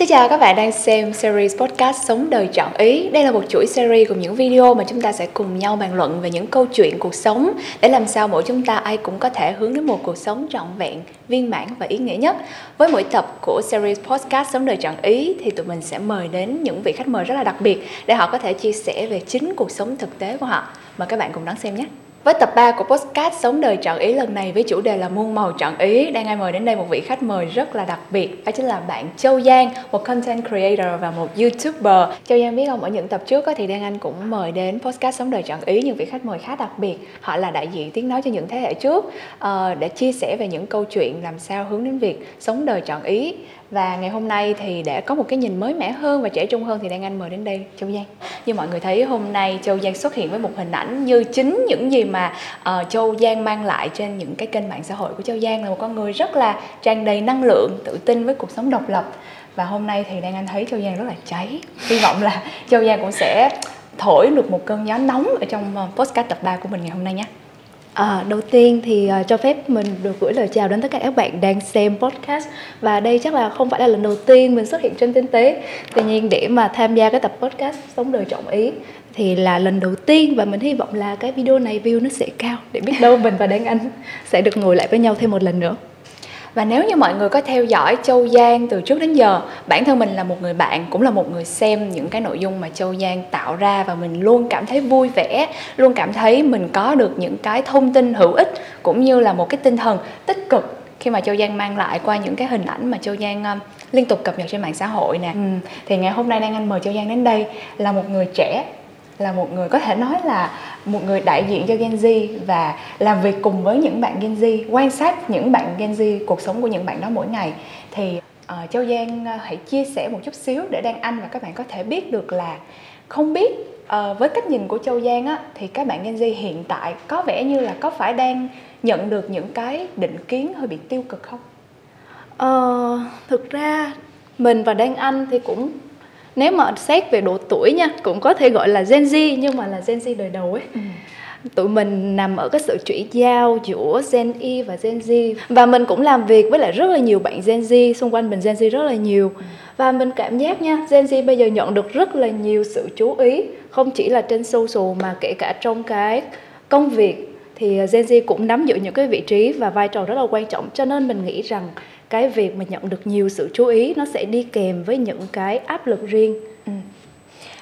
Xin chào các bạn đang xem series podcast Sống đời chọn ý. Đây là một chuỗi series cùng những video mà chúng ta sẽ cùng nhau bàn luận về những câu chuyện cuộc sống để làm sao mỗi chúng ta ai cũng có thể hướng đến một cuộc sống trọn vẹn, viên mãn và ý nghĩa nhất. Với mỗi tập của series podcast Sống đời chọn ý thì tụi mình sẽ mời đến những vị khách mời rất là đặc biệt để họ có thể chia sẻ về chính cuộc sống thực tế của họ. Mời các bạn cùng đón xem nhé. Với tập 3 của podcast Sống đời chọn ý lần này với chủ đề là muôn màu chọn ý, đang ai mời đến đây một vị khách mời rất là đặc biệt, đó chính là bạn Châu Giang, một content creator và một YouTuber. Châu Giang biết không, ở những tập trước thì Đan Anh cũng mời đến podcast Sống đời chọn ý những vị khách mời khá đặc biệt. Họ là đại diện tiếng nói cho những thế hệ trước ờ, để chia sẻ về những câu chuyện làm sao hướng đến việc sống đời chọn ý và ngày hôm nay thì để có một cái nhìn mới mẻ hơn và trẻ trung hơn thì đang anh mời đến đây Châu Giang. Như mọi người thấy hôm nay Châu Giang xuất hiện với một hình ảnh như chính những gì mà uh, Châu Giang mang lại trên những cái kênh mạng xã hội của Châu Giang là một con người rất là tràn đầy năng lượng tự tin với cuộc sống độc lập. Và hôm nay thì đang anh thấy Châu Giang rất là cháy. Hy vọng là Châu Giang cũng sẽ thổi được một cơn gió nóng ở trong ờ, uh, podcast tập 3 của mình ngày hôm nay nhé. À, đầu tiên thì uh, cho phép mình được gửi lời chào đến tất cả các bạn đang xem podcast. Và đây chắc là không phải là lần đầu tiên mình xuất hiện trên tinh tế. Tuy nhiên để mà tham gia cái tập podcast sống đời trọng ý thì là lần đầu tiên và mình hy vọng là cái video này view nó sẽ cao để biết đâu mình và Đăng Anh sẽ được ngồi lại với nhau thêm một lần nữa và nếu như mọi người có theo dõi Châu Giang từ trước đến giờ, bản thân mình là một người bạn cũng là một người xem những cái nội dung mà Châu Giang tạo ra và mình luôn cảm thấy vui vẻ, luôn cảm thấy mình có được những cái thông tin hữu ích cũng như là một cái tinh thần tích cực khi mà Châu Giang mang lại qua những cái hình ảnh mà Châu Giang um, liên tục cập nhật trên mạng xã hội nè. Ừ. Thì ngày hôm nay đang anh mời Châu Giang đến đây là một người trẻ là một người có thể nói là một người đại diện cho Gen Z và làm việc cùng với những bạn Gen Z, quan sát những bạn Gen Z, cuộc sống của những bạn đó mỗi ngày thì uh, Châu Giang uh, hãy chia sẻ một chút xíu để Đan Anh và các bạn có thể biết được là không biết uh, với cách nhìn của Châu Giang á thì các bạn Gen Z hiện tại có vẻ như là có phải đang nhận được những cái định kiến hơi bị tiêu cực không? Ờ, thực ra mình và Đan Anh thì cũng nếu mà xét về độ tuổi nha cũng có thể gọi là Gen Z nhưng mà là Gen Z đời đầu ấy ừ. tụi mình nằm ở cái sự chuyển giao giữa Gen Y và Gen Z và mình cũng làm việc với lại rất là nhiều bạn Gen Z xung quanh mình Gen Z rất là nhiều ừ. và mình cảm giác nha Gen Z bây giờ nhận được rất là nhiều sự chú ý không chỉ là trên social mà kể cả trong cái công việc thì Gen Z cũng nắm giữ những cái vị trí và vai trò rất là quan trọng cho nên mình nghĩ rằng cái việc mà nhận được nhiều sự chú ý nó sẽ đi kèm với những cái áp lực riêng. Ừ.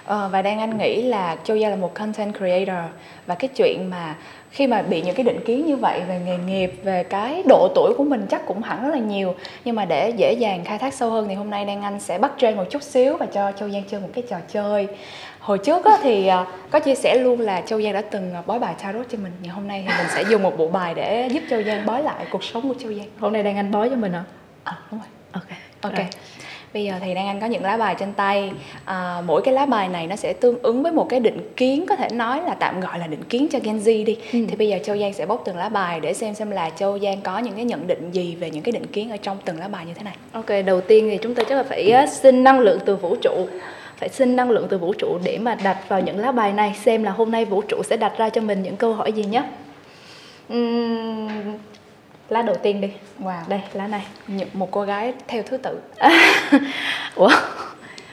ờ, và đang anh nghĩ là Châu Gia là một content creator và cái chuyện mà khi mà bị những cái định kiến như vậy về nghề nghiệp về cái độ tuổi của mình chắc cũng hẳn rất là nhiều. Nhưng mà để dễ dàng khai thác sâu hơn thì hôm nay đang anh sẽ bắt trên một chút xíu và cho châu giang chơi một cái trò chơi hồi trước á, thì à, có chia sẻ luôn là châu giang đã từng à, bói bài tarot cho mình. Nhưng hôm nay thì mình sẽ dùng một bộ bài để giúp châu giang bói lại cuộc sống của châu giang. Hôm nay đang anh bói cho mình hả à đúng rồi. Ok ok. rồi. bây giờ thì đang anh có những lá bài trên tay. À, mỗi cái lá bài này nó sẽ tương ứng với một cái định kiến có thể nói là tạm gọi là định kiến cho Gen Z đi. Ừ. thì bây giờ Châu Giang sẽ bóc từng lá bài để xem xem là Châu Giang có những cái nhận định gì về những cái định kiến ở trong từng lá bài như thế này. Ok đầu tiên thì chúng ta chắc là phải xin năng lượng từ vũ trụ phải xin năng lượng từ vũ trụ để mà đặt vào những lá bài này xem là hôm nay vũ trụ sẽ đặt ra cho mình những câu hỏi gì nhé. Uhm, lá đầu tiên đi. Wow. Đây lá này. Một cô gái theo thứ tự. Ủa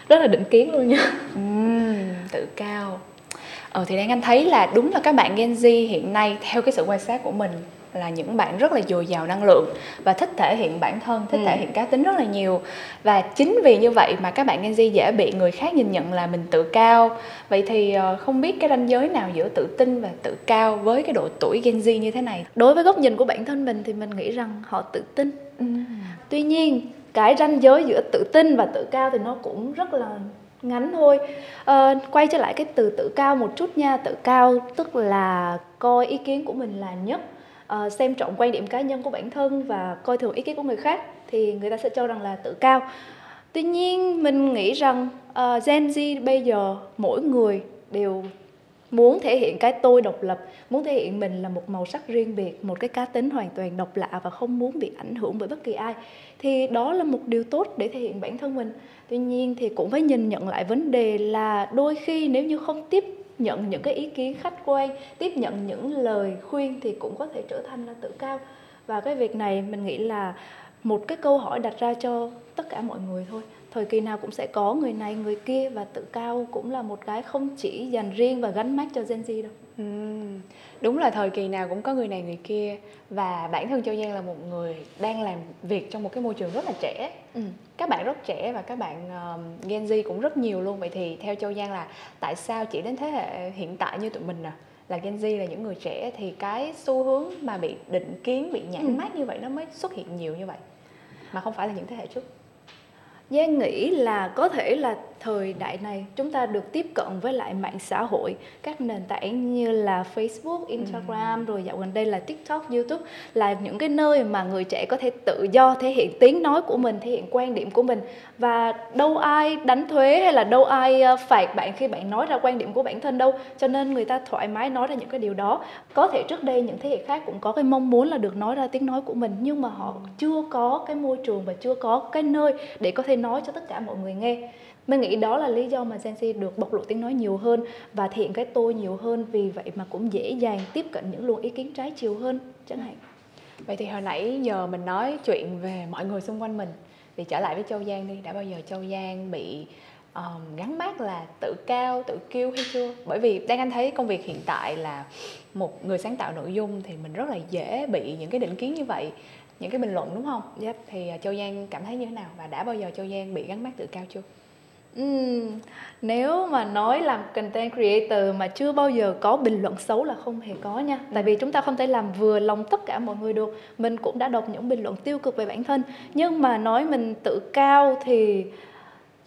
rất là định kiến luôn nha. Uhm, tự cao. Ờ thì đang anh thấy là đúng là các bạn Gen Z hiện nay theo cái sự quan sát của mình là những bạn rất là dồi dào năng lượng và thích thể hiện bản thân thích ừ. thể hiện cá tính rất là nhiều. Và chính vì như vậy mà các bạn Gen Z dễ bị người khác nhìn nhận là mình tự cao. Vậy thì ờ, không biết cái ranh giới nào giữa tự tin và tự cao với cái độ tuổi Gen Z như thế này? Đối với góc nhìn của bản thân mình thì mình nghĩ rằng họ tự tin. Ừ. tuy nhiên cái ranh giới giữa tự tin và tự cao thì nó cũng rất là ngắn thôi. À, quay trở lại cái từ tự cao một chút nha. Tự cao tức là coi ý kiến của mình là nhất uh, xem trọng quan điểm cá nhân của bản thân và coi thường ý kiến của người khác thì người ta sẽ cho rằng là tự cao. Tuy nhiên mình nghĩ rằng uh, Gen Z bây giờ mỗi người đều muốn thể hiện cái tôi độc lập muốn thể hiện mình là một màu sắc riêng biệt một cái cá tính hoàn toàn độc lạ và không muốn bị ảnh hưởng bởi bất kỳ ai. Thì đó là một điều tốt để thể hiện bản thân mình. Tuy nhiên thì cũng phải nhìn nhận lại vấn đề là đôi khi nếu như không tiếp nhận những cái ý kiến khách quan, tiếp nhận những lời khuyên thì cũng có thể trở thành là tự cao và cái việc này mình nghĩ là một cái câu hỏi đặt ra cho tất cả mọi người thôi thời kỳ nào cũng sẽ có người này, người kia và tự cao cũng là một cái không chỉ dành riêng và gắn mắt cho Gen Z đâu. Ừ, đúng là thời kỳ nào cũng có người này người kia và bản thân Châu Giang là một người đang làm việc trong một cái môi trường rất là trẻ. Ừ. Các bạn rất trẻ và các bạn um, Gen Z cũng rất nhiều luôn. Vậy thì theo Châu Giang là tại sao chỉ đến thế hệ hiện tại như tụi mình à là Gen Z là những người trẻ thì cái xu hướng mà bị định kiến bị nhãn ừ. mát như vậy nó mới xuất hiện nhiều như vậy mà không phải là những thế hệ trước Giang nghĩ là có thể là thời đại này chúng ta được tiếp cận với lại mạng xã hội các nền tảng như là Facebook, Instagram ừ. rồi dạo gần đây là TikTok, YouTube là những cái nơi mà người trẻ có thể tự do thể hiện tiếng nói của mình, thể hiện quan điểm của mình và đâu ai đánh thuế hay là đâu ai ờ, phạt bạn khi bạn nói ra quan điểm của bản thân đâu cho nên người ta thoải mái nói ra những cái điều đó có thể trước đây những thế hệ khác cũng có cái mong muốn là được nói ra tiếng nói của mình nhưng mà họ chưa có cái môi trường và chưa có cái nơi để có thể nói nói cho tất cả mọi người nghe. Mình nghĩ đó là lý do mà Gen Z được bộc lộ tiếng nói nhiều hơn và thể hiện cái tôi nhiều hơn. Vì vậy mà cũng dễ dàng tiếp cận những luồng ý kiến trái chiều hơn chẳng hạn. Vậy thì hồi nãy giờ mình nói chuyện về mọi người xung quanh mình. Thì trở lại với Châu Giang đi. Đã bao giờ Châu Giang bị um, gắn mát là tự cao tự kiêu hay chưa? Bởi vì đang anh thấy công việc hiện tại là một người sáng tạo nội dung thì mình rất là dễ bị những cái định kiến như vậy những cái bình luận đúng không? Yep. Thì uh, Châu Giang cảm thấy như thế nào và đã bao giờ Châu Giang bị gắn mát tự cao chưa? Ừm, nếu mà nói làm content creator mà chưa bao giờ có bình luận xấu là không hề có nha. Tại vì chúng ta không thể làm vừa lòng tất cả mọi người được. Mình cũng đã đọc những bình luận tiêu cực về bản thân. Nhưng mà nói mình tự cao thì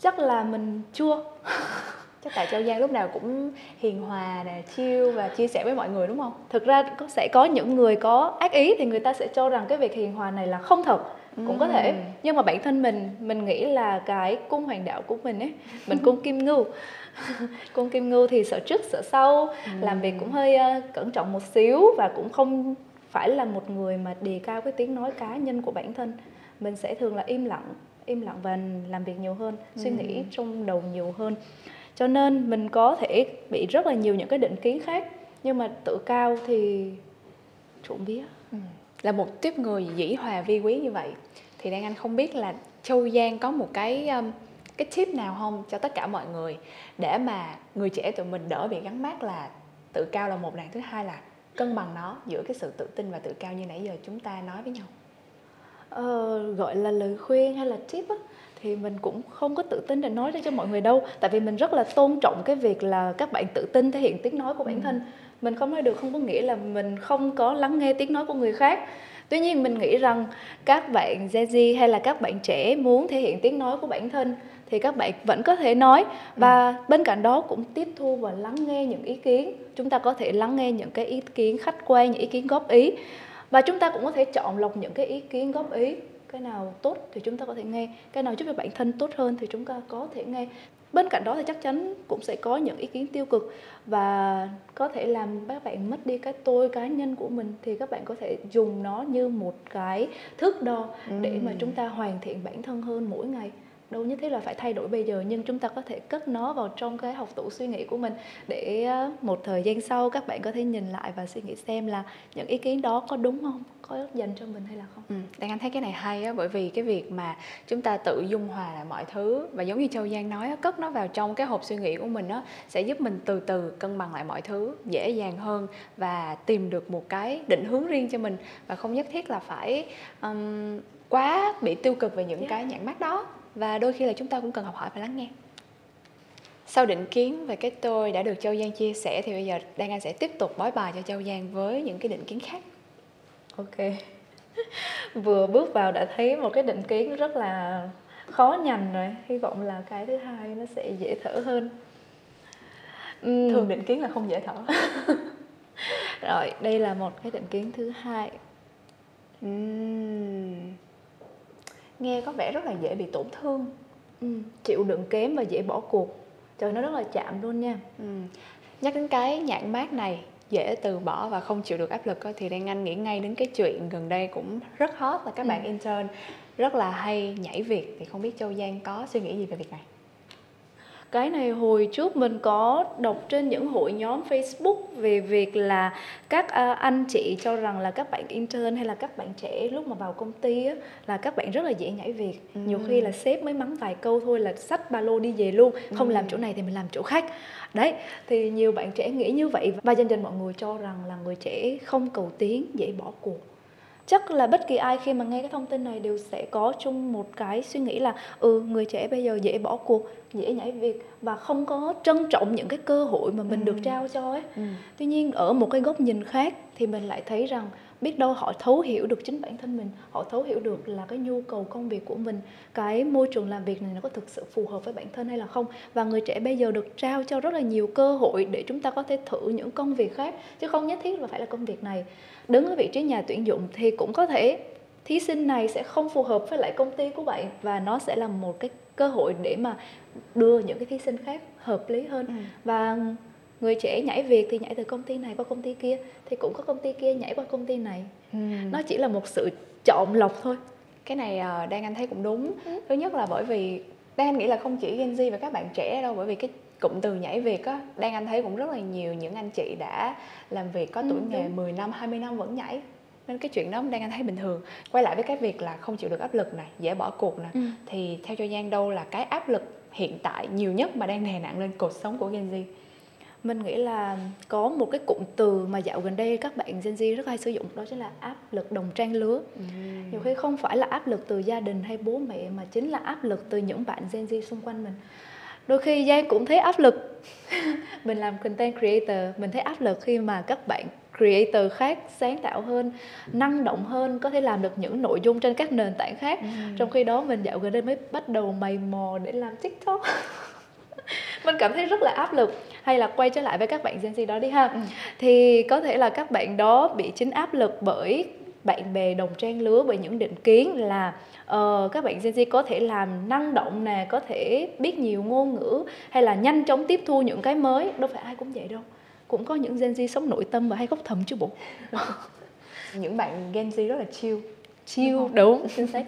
chắc là mình chưa. chắc tại Châu Giang lúc nào cũng hiền hòa nè, chill và chia sẻ với mọi người đúng không? Thực ra có sẽ có những người có ác ý thì người ta sẽ cho rằng cái việc hiền hòa này là không thật cũng có thể. Nhưng mà bản thân mình mình nghĩ là cái cung hoàng đạo của mình ấy mình cung kim ngưu. Cung kim ngưu thì sợ trước sợ sau ừ. làm việc cũng hơi uh, cẩn trọng một xíu và cũng không phải là một người mà đề cao cái tiếng nói cá nhân của bản thân. Mình sẽ thường là im lặng im lặng và làm việc nhiều hơn suy nghĩ trong đầu nhiều hơn cho nên mình có thể bị rất là nhiều những cái định kiến khác nhưng mà tự cao thì trộm vía. Ừ. Là một tiếp người dĩ hòa vi quý như vậy. Thì đang anh không biết là châu giang có một cái um, cái tip nào không cho tất cả mọi người để mà người trẻ tụi mình đỡ bị gắn mát là tự cao là một này thứ hai là cân bằng nó giữa cái sự tự tin và tự cao như nãy giờ chúng ta nói với nhau? Ờ, gọi là lời khuyên hay là tip á thì mình cũng không có tự tin để nói ra cho mọi người đâu. Tại vì mình rất là tôn trọng cái việc là các bạn tự tin thể hiện tiếng nói của bản ừ. thân. Mình không nói được không có nghĩa là mình không có lắng nghe tiếng nói của người khác. Tuy nhiên mình nghĩ rằng các bạn Gen Z hay là các bạn trẻ muốn thể hiện tiếng nói của bản thân thì các bạn vẫn có thể nói. Và ừ. bên cạnh đó cũng tiếp thu và lắng nghe những ý kiến. Chúng ta có thể lắng nghe những cái ý kiến khách quan những ý kiến góp ý. Và chúng ta cũng có thể chọn lọc những cái ý kiến góp ý cái nào tốt thì chúng ta có thể nghe cái nào giúp cho bản thân tốt hơn thì chúng ta có thể nghe. Bên cạnh đó thì chắc chắn cũng sẽ có những ý kiến tiêu cực và có thể làm các bạn mất đi cái tôi cá nhân của mình thì các bạn có thể dùng nó như một cái thước đo để mà chúng ta hoàn thiện bản thân hơn mỗi ngày đâu nhất thiết là phải thay đổi bây giờ nhưng chúng ta có thể cất nó vào trong cái học tủ suy nghĩ của mình để một thời gian sau các bạn có thể nhìn lại và suy nghĩ xem là những ý kiến đó có đúng không? Có dành cho mình hay là không? Ừ, đang anh thấy cái này hay á bởi vì cái việc mà chúng ta tự dung hòa lại mọi thứ và giống như châu giang nói á, cất nó vào trong cái hộp suy nghĩ của mình á sẽ giúp mình từ từ cân bằng lại mọi thứ dễ dàng hơn và tìm được một cái định hướng riêng cho mình và không nhất thiết là phải um, quá bị tiêu cực về những yeah. cái nhãn mát đó và đôi khi là chúng ta cũng cần học hỏi và lắng nghe sau định kiến về cái tôi đã được Châu Giang chia sẻ thì bây giờ Đan Anh sẽ tiếp tục bói bài cho Châu Giang với những cái định kiến khác. Ok. Vừa bước vào đã thấy một cái định kiến rất là khó nhằn rồi. Hy vọng là cái thứ hai nó sẽ dễ thở hơn. Uhm. Thường định kiến là không dễ thở. rồi, đây là một cái định kiến thứ hai. Uhm nghe có vẻ rất là dễ bị tổn thương. Ừ, chịu đựng kém và dễ bỏ cuộc. Trời nó rất là chạm luôn nha. Ừ. nhắc đến cái nhãn mát này dễ từ bỏ và không chịu được áp lực thì đang anh nghĩ ngay đến cái chuyện gần đây cũng rất hot là các ừ. bạn intern rất là hay nhảy việc. Thì không biết châu giang có suy nghĩ gì về việc này cái này hồi trước mình có đọc trên những hội nhóm Facebook về việc là các uh, anh chị cho rằng là các bạn intern hay là các bạn trẻ lúc mà vào công ty á, là các bạn rất là dễ nhảy việc ừ. nhiều khi là sếp mới mắng vài câu thôi là xách ba lô đi về luôn không ừ. làm chỗ này thì mình làm chỗ khác đấy thì nhiều bạn trẻ nghĩ như vậy và dần dần mọi người cho rằng là người trẻ không cầu tiến dễ bỏ cuộc chắc là bất kỳ ai khi mà nghe cái thông tin này đều sẽ có chung một cái suy nghĩ là ừ người trẻ bây giờ dễ bỏ cuộc dễ nhảy việc và không có trân trọng những cái cơ hội mà mình ừ. được trao cho ấy ừ. tuy nhiên ở một cái góc nhìn khác thì mình lại thấy rằng biết đâu họ thấu hiểu được chính bản thân mình họ thấu hiểu được là cái nhu cầu công việc của mình cái môi trường làm việc này nó có thực sự phù hợp với bản thân hay là không. Và người trẻ bây giờ được trao cho rất là nhiều cơ hội để chúng ta có thể thử những công việc khác chứ không nhất thiết là phải là công việc này. Đứng ở vị trí nhà tuyển dụng thì cũng có thể thí sinh này sẽ không phù hợp với lại công ty của bạn và nó sẽ là một cái cơ hội để mà đưa những cái thí sinh khác hợp lý hơn. Ừ. và người trẻ nhảy việc thì nhảy từ công ty này qua công ty kia thì cũng có công ty kia nhảy qua công ty này ừ. nó chỉ là một sự chọn lọc thôi cái này uh, đang anh thấy cũng đúng ừ. thứ nhất là bởi vì đang anh nghĩ là không chỉ Gen Z và các bạn trẻ đâu bởi vì cái cụm từ nhảy việc á đang anh thấy cũng rất là nhiều những anh chị đã làm việc có tuổi ừ, nghề đúng. 10 năm 20 năm vẫn nhảy nên cái chuyện đó đang anh thấy bình thường quay lại với cái việc là không chịu được áp lực này dễ bỏ cuộc này ừ. thì theo cho Giang đâu là cái áp lực hiện tại nhiều nhất mà đang đè nặng lên cuộc sống của Gen Z mình nghĩ là có một cái cụm từ mà dạo gần đây các bạn Gen Z rất hay sử dụng đó chính là áp lực đồng trang lứa. Ừ. nhiều khi không phải là áp lực từ gia đình hay bố mẹ mà chính là áp lực từ những bạn Gen Z xung quanh mình. Đôi khi Giang cũng thấy áp lực. Mình làm content creator mình thấy áp lực khi mà các bạn creator khác sáng tạo hơn năng động hơn có thể làm được những nội dung trên các nền tảng khác. Ừ. trong khi đó mình dạo gần đây mới bắt đầu mày mò để làm tiktok. Mình cảm thấy rất là áp lực hay là quay trở lại với các bạn Gen Z đó đi ha. Ừ. thì có thể là các bạn đó bị chính áp lực bởi bạn bè đồng trang lứa bởi những định kiến là uh, các bạn Gen Z có thể làm năng động nè có thể biết nhiều ngôn ngữ hay là nhanh chóng tiếp thu những cái mới. Đâu phải ai cũng vậy đâu. Cũng có những Gen Z sống nội tâm và hay khóc thầm chứ bộ. Những bạn Gen Z rất là chill. Chill đúng, đúng chính xác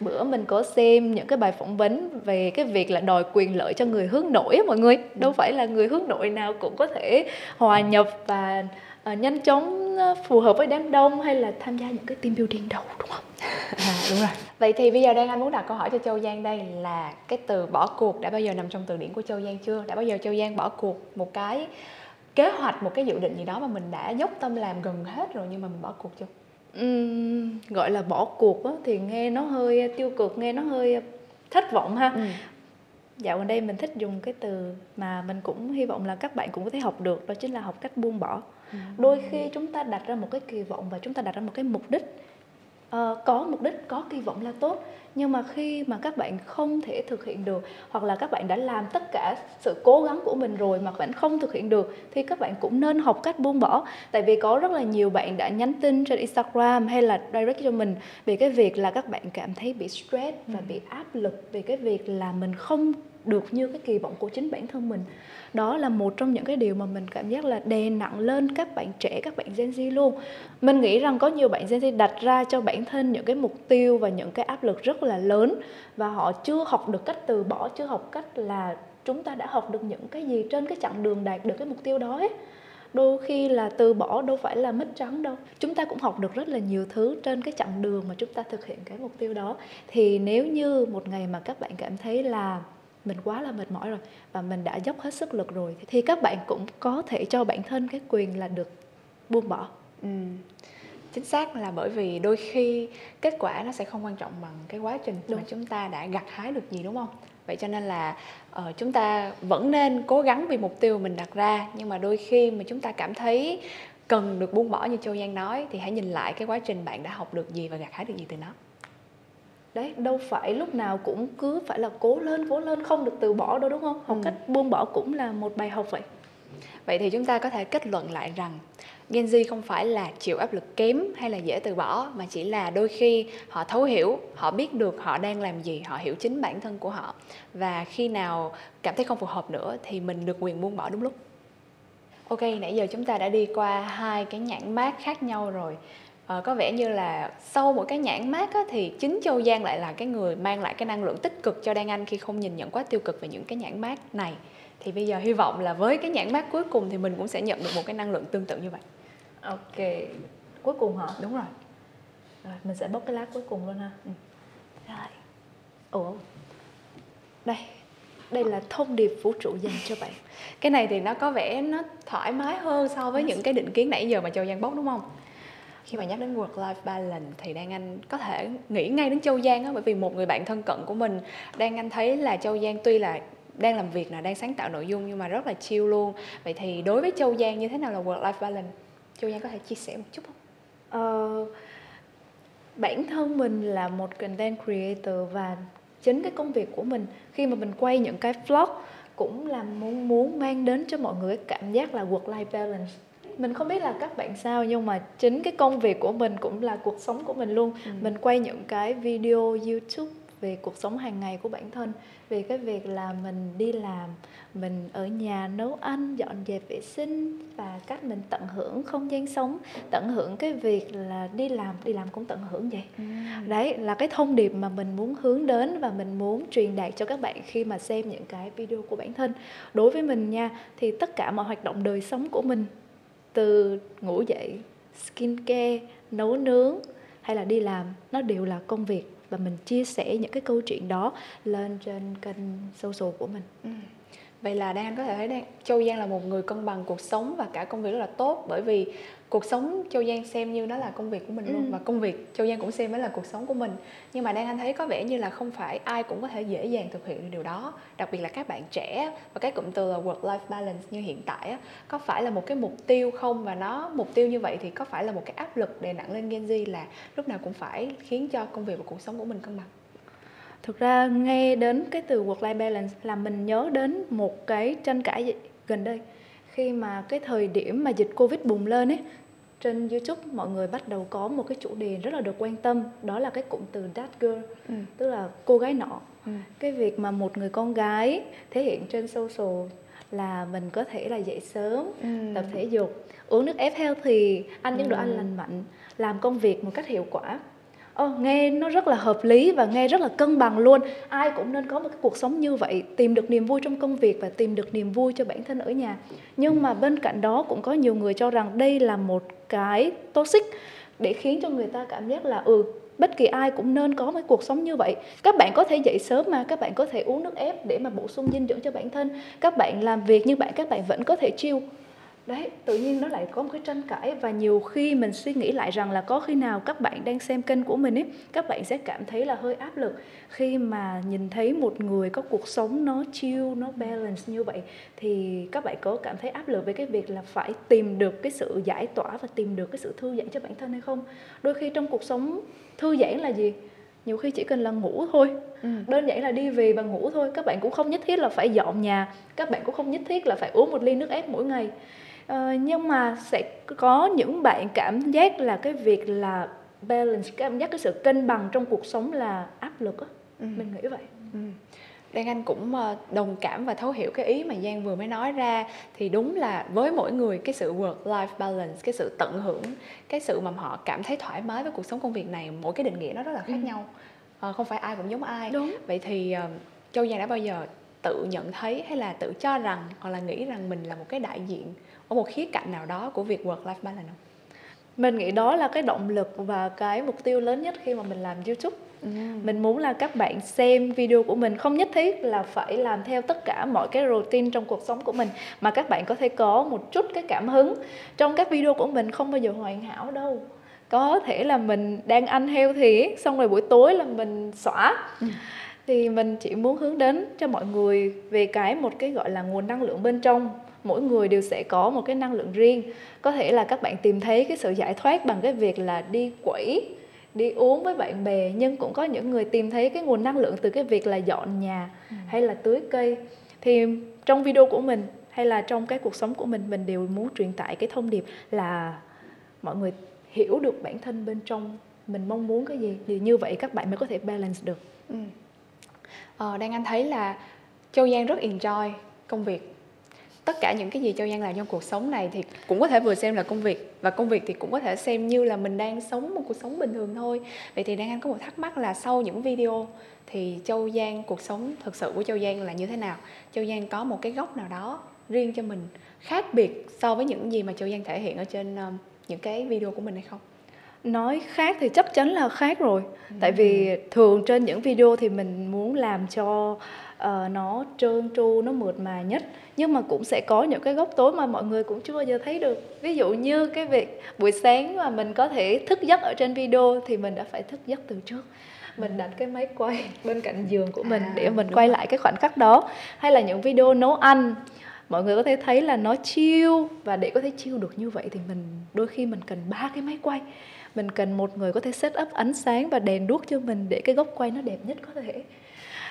bữa mình có xem những cái bài phỏng vấn về cái việc là đòi quyền lợi cho người hướng nội mọi người đâu phải là người hướng nội nào cũng có thể hòa nhập và uh, nhanh chóng ờ, phù hợp với đám đông hay là tham gia những cái team building đâu đúng không? À, đúng rồi. Vậy thì bây giờ đang anh muốn đặt câu hỏi cho Châu Giang đây là cái từ bỏ cuộc đã bao giờ nằm trong từ điển của Châu Giang chưa? Đã bao giờ Châu Giang bỏ cuộc một cái kế hoạch một cái dự định gì đó mà mình đã dốc tâm làm gần hết rồi nhưng mà mình bỏ cuộc chưa? Uhm, gọi là bỏ cuộc á, thì nghe nó hơi tiêu cực nghe nó hơi thất vọng ha ừ. dạo gần đây mình thích dùng cái từ mà mình cũng hy vọng là các bạn cũng có thể học được đó chính là học cách buông bỏ ừ. đôi khi chúng ta đặt ra một cái kỳ vọng và chúng ta đặt ra một cái mục đích uh, có mục đích có kỳ vọng là tốt. Nhưng mà khi mà các bạn không thể thực hiện được hoặc là các bạn đã làm tất cả sự cố gắng của mình rồi mà vẫn không thực hiện được thì các bạn cũng nên học cách buông bỏ. Tại vì có rất là nhiều bạn đã nhắn tin trên Instagram hay là direct cho mình về cái việc là các bạn cảm thấy bị stress và bị áp lực về cái việc là mình không được như cái kỳ vọng của chính bản thân mình. Đó là một trong những cái điều mà mình cảm giác là đè nặng lên các bạn trẻ, các bạn Gen Z luôn. Mình nghĩ rằng có nhiều bạn Gen Z đặt ra cho bản thân những cái mục tiêu và những cái áp lực rất là lớn và họ chưa học được cách từ bỏ, chưa học cách là chúng ta đã học được những cái gì trên cái chặng đường đạt được cái mục tiêu đó ấy. Đôi khi là từ bỏ đâu phải là mất trắng đâu. Chúng ta cũng học được rất là nhiều thứ trên cái chặng đường mà chúng ta thực hiện cái mục tiêu đó. Thì nếu như một ngày mà các bạn cảm thấy là mình quá là mệt mỏi rồi và mình đã dốc hết sức lực rồi thì các bạn cũng có thể cho bản thân cái quyền là được buông bỏ ừ. chính xác là bởi vì đôi khi kết quả nó sẽ không quan trọng bằng cái quá trình đúng. mà chúng ta đã gặt hái được gì đúng không vậy cho nên là uh, chúng ta vẫn nên cố gắng vì mục tiêu mình đặt ra nhưng mà đôi khi mà chúng ta cảm thấy cần được buông bỏ như châu giang nói thì hãy nhìn lại cái quá trình bạn đã học được gì và gặt hái được gì từ nó đấy đâu phải lúc nào cũng cứ phải là cố lên cố lên không được từ bỏ đâu đúng không học ừ. cách buông bỏ cũng là một bài học vậy vậy thì chúng ta có thể kết luận lại rằng Gen Z không phải là chịu áp lực kém hay là dễ từ bỏ mà chỉ là đôi khi họ thấu hiểu, họ biết được họ đang làm gì, họ hiểu chính bản thân của họ và khi nào cảm thấy không phù hợp nữa thì mình được quyền buông bỏ đúng lúc. Ok, nãy giờ chúng ta đã đi qua hai cái nhãn mát khác nhau rồi à, có vẻ như là sau một cái nhãn mát á, thì chính Châu Giang lại là cái người mang lại cái năng lượng tích cực cho Đan Anh khi không nhìn nhận quá tiêu cực về những cái nhãn mát này. Thì bây giờ hy vọng là với cái nhãn mát cuối cùng thì mình cũng sẽ nhận được một cái năng lượng tương tự như vậy. Ok. Cuối cùng hả? Đúng rồi. Rồi mình sẽ bóc cái lá cuối cùng luôn ha. Ừ. rồi. Ủa đây. Đây là thông điệp vũ trụ dành cho bạn. Cái này thì nó có vẻ nó thoải mái hơn so với những cái định kiến nãy giờ mà châu giang bóc đúng không khi mà nhắc đến work life balance thì đang anh có thể nghĩ ngay đến châu giang á bởi vì một người bạn thân cận của mình đang anh thấy là châu giang tuy là đang làm việc là đang sáng tạo nội dung nhưng mà rất là chill luôn. Vậy thì đối với châu giang như thế nào là work life balance? Châu giang có thể chia sẻ một chút không? Ờ, bản thân mình là một content creator và chính cái công việc của mình khi mà mình quay những cái vlog cũng là muốn muốn mang đến cho mọi người cái cảm giác là work life balance mình không biết là các bạn sao nhưng mà chính cái công việc của mình cũng là cuộc sống của mình luôn ừ. mình quay những cái video youtube về cuộc sống hàng ngày của bản thân về cái việc là mình đi làm mình ở nhà nấu ăn dọn dẹp vệ sinh và cách mình tận hưởng không gian sống tận hưởng cái việc là đi làm đi làm cũng tận hưởng vậy ừ. đấy là cái thông điệp mà mình muốn hướng đến và mình muốn truyền đạt cho các bạn khi mà xem những cái video của bản thân đối với mình nha thì tất cả mọi hoạt động đời sống của mình từ ngủ dậy skin care nấu nướng hay là đi làm, nó đều là công việc và mình chia sẻ những cái câu chuyện đó lên trên kênh social của mình ừ. vậy là đang có thể thấy đang châu giang là một người cân bằng cuộc sống và cả công việc rất là tốt bởi vì cuộc sống Châu Giang xem như đó là công việc của mình luôn. Ừ. và công việc Châu Giang cũng xem đó là cuộc sống của mình. Nhưng mà đang anh thấy có vẻ như là không phải ai cũng có thể dễ dàng thực hiện được điều đó. Đặc biệt là các bạn trẻ và cái cụm từ là work life balance như hiện tại có phải là một cái mục tiêu không? Và nó mục tiêu như vậy thì có phải là một cái áp lực đè nặng lên Gen Z là lúc nào cũng phải khiến cho công việc và cuộc sống của mình cân bằng? Thực ra nghe đến cái từ work life balance là mình nhớ đến một cái tranh cãi gần đây. Khi mà cái thời điểm mà dịch covid bùng lên ấy trên YouTube mọi người bắt đầu có một cái chủ đề rất là được quan tâm đó là cái cụm từ that girl ừ. tức là cô gái nọ ừ. cái việc mà một người con gái thể hiện trên social là mình có thể là dậy sớm ừ. tập thể dục uống nước ép healthy ăn những đồ ăn ừ. lành mạnh làm công việc một cách hiệu quả oh, nghe nó rất là hợp lý và nghe rất là cân bằng luôn. Ai cũng nên có một cái cuộc sống như vậy tìm được niềm vui trong công việc và tìm được niềm vui cho bản thân ở nhà. Nhưng mà bên cạnh đó cũng có nhiều người cho rằng đây là một cái toxic để khiến cho người ta cảm giác là ừ bất kỳ ai cũng nên có một cuộc sống như vậy. Các bạn có thể dậy sớm mà các bạn có thể uống nước ép để mà bổ sung dinh dưỡng cho bản thân. Các bạn làm việc như bạn các bạn vẫn có thể chiêu đấy tự nhiên nó lại có một cái tranh cãi và nhiều khi mình suy nghĩ lại rằng là có khi nào các bạn đang xem kênh của mình ấy các bạn sẽ cảm thấy là hơi áp lực khi mà nhìn thấy một người có cuộc sống nó chill nó balance như vậy thì các bạn có cảm thấy áp lực với cái việc là phải tìm được cái sự giải tỏa và tìm được cái sự thư giãn cho bản thân hay không? Đôi khi trong cuộc sống thư giãn là gì? Nhiều khi chỉ cần là ngủ thôi. Ừ. đơn giản là đi về và ngủ thôi. Các bạn cũng không nhất thiết là phải dọn nhà các bạn cũng không nhất thiết là phải uống một ly nước ép mỗi ngày Ờ, nhưng mà sẽ có những bạn cảm giác là cái việc là balance cảm giác cái sự cân bằng trong cuộc sống là áp lực á ừ. mình nghĩ vậy ừ. Đan Anh cũng ờ, đồng cảm và thấu hiểu cái ý mà Giang vừa mới nói ra thì đúng là với mỗi người cái sự work life balance cái sự tận hưởng cái sự mà họ cảm thấy thoải mái với cuộc sống công việc này mỗi cái định nghĩa nó rất là khác ừ. nhau à, không phải ai cũng giống ai đúng. vậy thì uh, Châu Giang đã bao giờ tự nhận thấy hay là tự cho rằng hoặc là nghĩ rằng mình là một cái đại diện ở một khía cạnh nào đó của việc work life balance không? Mình nghĩ đó là cái động lực và cái mục tiêu lớn nhất khi mà mình làm youtube. Ừ. mình muốn là các bạn xem video của mình không nhất thiết là phải làm theo tất cả mọi cái routine trong cuộc sống của mình mà các bạn có thể có một chút cái cảm hứng trong các video của mình không bao giờ hoàn hảo đâu. Có thể là mình đang ăn heo thì xong rồi buổi tối là mình xõa. Ừ. thì mình chỉ muốn hướng đến cho mọi người về cái một cái gọi là nguồn năng lượng bên trong mỗi người đều sẽ có một cái năng lượng riêng. Có thể là các bạn tìm thấy cái sự giải thoát bằng cái việc là đi quẩy đi uống với bạn bè nhưng cũng có những người tìm thấy cái nguồn năng lượng từ cái việc là dọn nhà ừ. hay là tưới cây. Thì trong video của mình hay là trong cái cuộc sống của mình mình đều muốn truyền tải cái thông điệp là mọi người hiểu được bản thân bên trong. Mình mong muốn cái gì? Thì như vậy các bạn mới có thể balance được. Ừ. ờ, đang anh thấy là châu giang rất enjoy công việc tất cả những cái gì Châu Giang làm trong cuộc sống này thì cũng có thể vừa xem là công việc. Và công việc thì cũng có thể xem như là mình đang sống một cuộc sống bình thường thôi. Vậy thì đang anh có một thắc mắc là sau những video thì Châu Giang cuộc sống thực sự của Châu Giang là như thế nào? Châu Giang có một cái góc nào đó riêng cho mình khác biệt so với những gì mà Châu Giang thể hiện ở trên um, những cái video của mình hay không? Nói khác thì chắc chắn là khác rồi. Ừ. tại vì thường trên những video thì mình muốn làm cho uh, nó trơn tru nó mượt mà nhất. Nhưng mà cũng sẽ có những cái góc tối mà mọi người cũng chưa bao giờ thấy được. Ví dụ như cái việc buổi sáng mà mình có thể thức giấc ở trên video thì mình đã phải thức giấc từ trước. Mình đặt cái máy quay bên cạnh giường của mình à, để mình quay rồi. lại cái khoảnh khắc đó. Hay là những video nấu ăn. Mọi người có thể thấy là nó chill. Và để có thể chill được như vậy thì mình đôi khi mình cần ba cái máy quay. Mình cần một người có thể set up ánh sáng và đèn đuốc cho mình để cái góc quay nó đẹp nhất có thể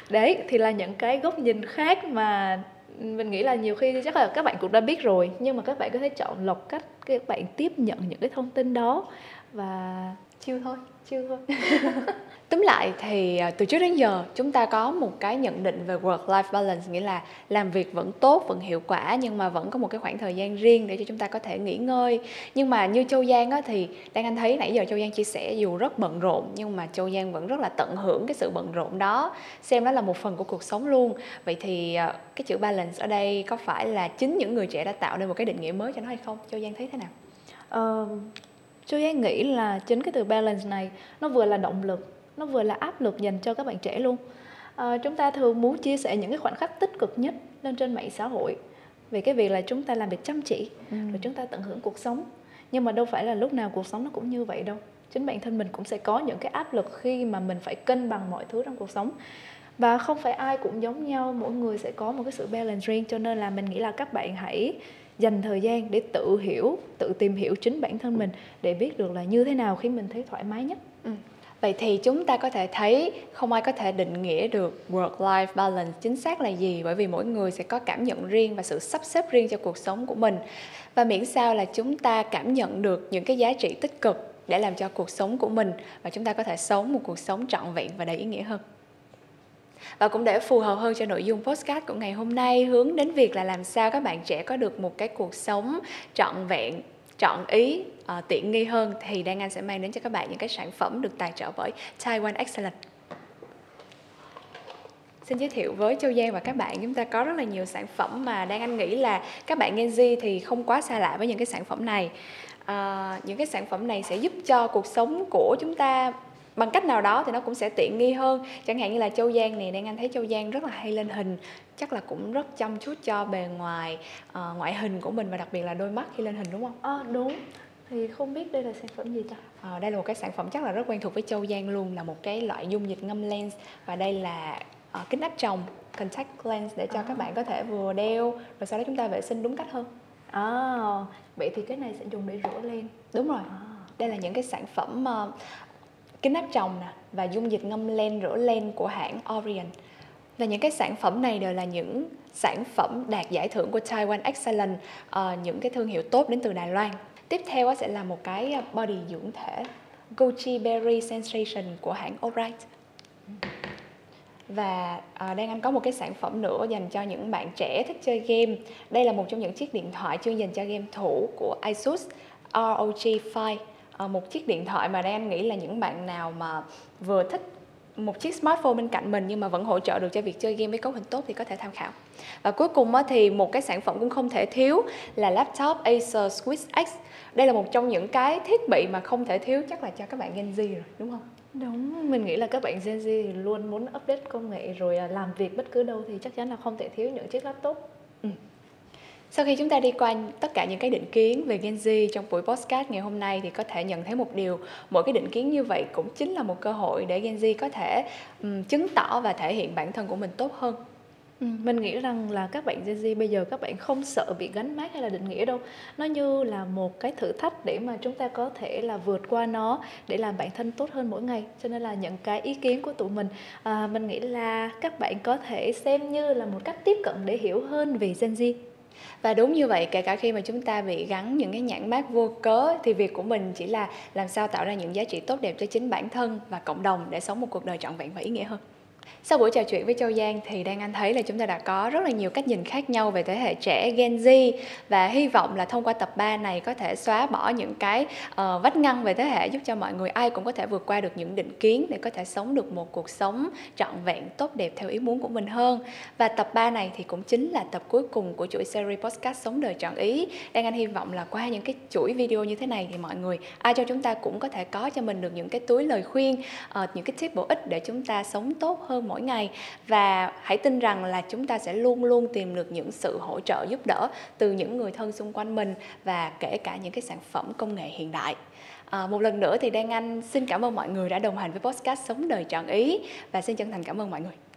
đấy thì là những cái góc nhìn khác mà mình nghĩ là nhiều khi chắc là các bạn cũng đã biết rồi nhưng mà các bạn có thể chọn lọc cách các bạn tiếp nhận những cái thông tin đó và chiêu thôi chiêu thôi tóm lại thì à, từ trước đến giờ chúng ta có một cái nhận định về work-life balance nghĩa là làm việc vẫn tốt, vẫn hiệu quả nhưng mà vẫn có một cái khoảng thời gian riêng để cho chúng ta có thể nghỉ ngơi. Nhưng mà như Châu Giang á, thì đang anh thấy nãy giờ Châu Giang chia sẻ dù rất bận rộn nhưng mà Châu Giang vẫn rất là tận hưởng cái sự bận rộn đó, xem đó là một phần của cuộc sống luôn. Vậy thì à, cái chữ balance ở đây có phải là chính những người trẻ đã tạo nên một cái định nghĩa mới cho nó hay không? Châu Giang thấy thế nào? Uh, Châu Giang nghĩ là chính cái từ balance này nó vừa là động lực nó vừa là áp lực dành cho các bạn trẻ luôn. À, chúng ta thường muốn chia sẻ những cái khoảnh khắc tích cực nhất lên trên mạng xã hội về cái việc là chúng ta làm việc chăm chỉ ừ. rồi chúng ta tận hưởng cuộc sống. Nhưng mà đâu phải là lúc nào cuộc sống nó cũng như vậy đâu. Chính bản thân mình cũng sẽ có những cái áp lực khi mà mình phải cân bằng mọi thứ trong cuộc sống. Và không phải ai cũng giống nhau mỗi người sẽ có một cái sự balance riêng cho nên là mình nghĩ là các bạn hãy dành thời gian để tự hiểu tự tìm hiểu chính bản thân mình để biết được là như thế nào khi mình thấy thoải mái nhất. Ừ. Vậy thì chúng ta có thể thấy không ai có thể định nghĩa được work-life balance chính xác là gì, bởi vì mỗi người sẽ có cảm nhận riêng và sự sắp xếp riêng cho cuộc sống của mình. Và miễn sao là chúng ta cảm nhận được những cái giá trị tích cực để làm cho cuộc sống của mình và chúng ta có thể sống một cuộc sống trọn vẹn và đầy ý nghĩa hơn. Và cũng để phù hợp hơn cho nội dung postcard của ngày hôm nay, hướng đến việc là làm sao các bạn trẻ có được một cái cuộc sống trọn vẹn chọn ý uh, tiện nghi hơn thì Đan Anh sẽ mang đến cho các bạn những cái sản phẩm được tài trợ bởi Taiwan Excellent. Xin giới thiệu với Châu Giang và các bạn chúng ta có rất là nhiều sản phẩm mà Đan Anh nghĩ là các bạn Gen Z thì không quá xa lạ với những cái sản phẩm này. À, những cái sản phẩm này sẽ giúp cho cuộc sống của chúng ta bằng cách nào đó thì nó cũng sẽ tiện nghi hơn chẳng hạn như là châu giang này đang anh thấy châu giang rất là hay lên hình chắc là cũng rất chăm chút cho bề ngoài uh, ngoại hình của mình và đặc biệt là đôi mắt khi lên hình đúng không? À, đúng thì không biết đây là sản phẩm gì ta? À, đây là một cái sản phẩm chắc là rất quen thuộc với Châu Giang luôn là một cái loại dung dịch ngâm lens và đây là uh, kính áp tròng contact lens để cho à. các bạn có thể vừa đeo rồi sau đó chúng ta vệ sinh đúng cách hơn. À, vậy thì cái này sẽ dùng để rửa lên. Đúng rồi. À. Đây là những cái sản phẩm uh, kính áp tròng nè và dung dịch ngâm len rửa len của hãng Orient và những cái sản phẩm này đều là những sản phẩm đạt giải thưởng của Taiwan Excellent uh, ờ, những cái thương hiệu tốt đến từ Đài Loan. Tiếp theo sẽ là một cái ờ, body dưỡng thể Gucci Berry Sensation của hãng Alright và à, đang anh có một cái sản phẩm nữa dành cho những bạn trẻ thích chơi game. Đây là một trong những chiếc điện thoại chuyên dành cho game thủ của Asus ROG Phone Ờ, một chiếc điện thoại mà đang nghĩ là những bạn nào mà vừa thích một chiếc smartphone bên cạnh mình nhưng mà vẫn hỗ trợ được cho việc chơi game với cấu hình tốt thì có thể tham khảo. Và cuối cùng thì một cái sản phẩm cũng không thể thiếu là laptop Acer Switch X. Đây là một trong những cái thiết bị mà không thể thiếu chắc là cho các bạn Gen Z rồi, đúng không? Đúng, mình nghĩ là các bạn Gen Z luôn muốn update công nghệ rồi à, làm việc bất cứ đâu thì chắc chắn là không thể thiếu những chiếc laptop. Sau khi chúng ta đi qua tất cả những cái định kiến về Gen Z trong buổi podcast ngày hôm nay thì có thể nhận thấy một điều, mỗi cái định kiến như vậy cũng chính là một cơ hội để Gen Z có thể um, chứng tỏ và thể hiện bản thân của mình tốt hơn. Ừ, mình nghĩ rằng là các bạn Gen Z bây giờ các bạn không sợ bị gánh mát hay là định nghĩa đâu. Nó như là một cái thử thách để mà chúng ta có thể là vượt qua nó để làm bản thân tốt hơn mỗi ngày. Cho nên là những cái ý kiến của tụi mình à, mình nghĩ là các bạn có thể xem như là một cách tiếp cận để hiểu hơn về Gen Z và đúng như vậy, kể cả khi mà chúng ta bị gắn những cái nhãn mát vô cớ, thì việc của mình chỉ là làm sao tạo ra những giá trị tốt đẹp cho chính bản thân và cộng đồng để sống một cuộc đời trọn vẹn và ý nghĩa hơn. Sau buổi trò chuyện với Châu Giang thì đang anh thấy là chúng ta đã có rất là nhiều cách nhìn khác nhau về thế hệ trẻ Gen Z và hy vọng là thông qua tập 3 này có thể xóa bỏ những cái uh, vách ngăn về thế hệ giúp cho mọi người ai cũng có thể vượt qua được những định kiến để có thể sống được một cuộc sống trọn vẹn tốt đẹp theo ý muốn của mình hơn. Và tập 3 này thì cũng chính là tập cuối cùng của chuỗi series podcast sống đời chọn ý. Đang anh hy vọng là qua những cái chuỗi video như thế này thì mọi người ai cho chúng ta cũng có thể có cho mình được những cái túi lời khuyên, uh, những cái tip bổ ích để chúng ta sống tốt hơn mỗi ngày. Và hãy tin rằng là chúng ta sẽ luôn luôn tìm được những sự hỗ trợ giúp đỡ từ những người thân xung quanh mình và kể cả những cái sản phẩm công nghệ hiện đại. À, một lần nữa thì Đan Anh xin cảm ơn mọi người đã đồng hành với podcast Sống Đời Chọn Ý. Và xin chân thành cảm ơn mọi người.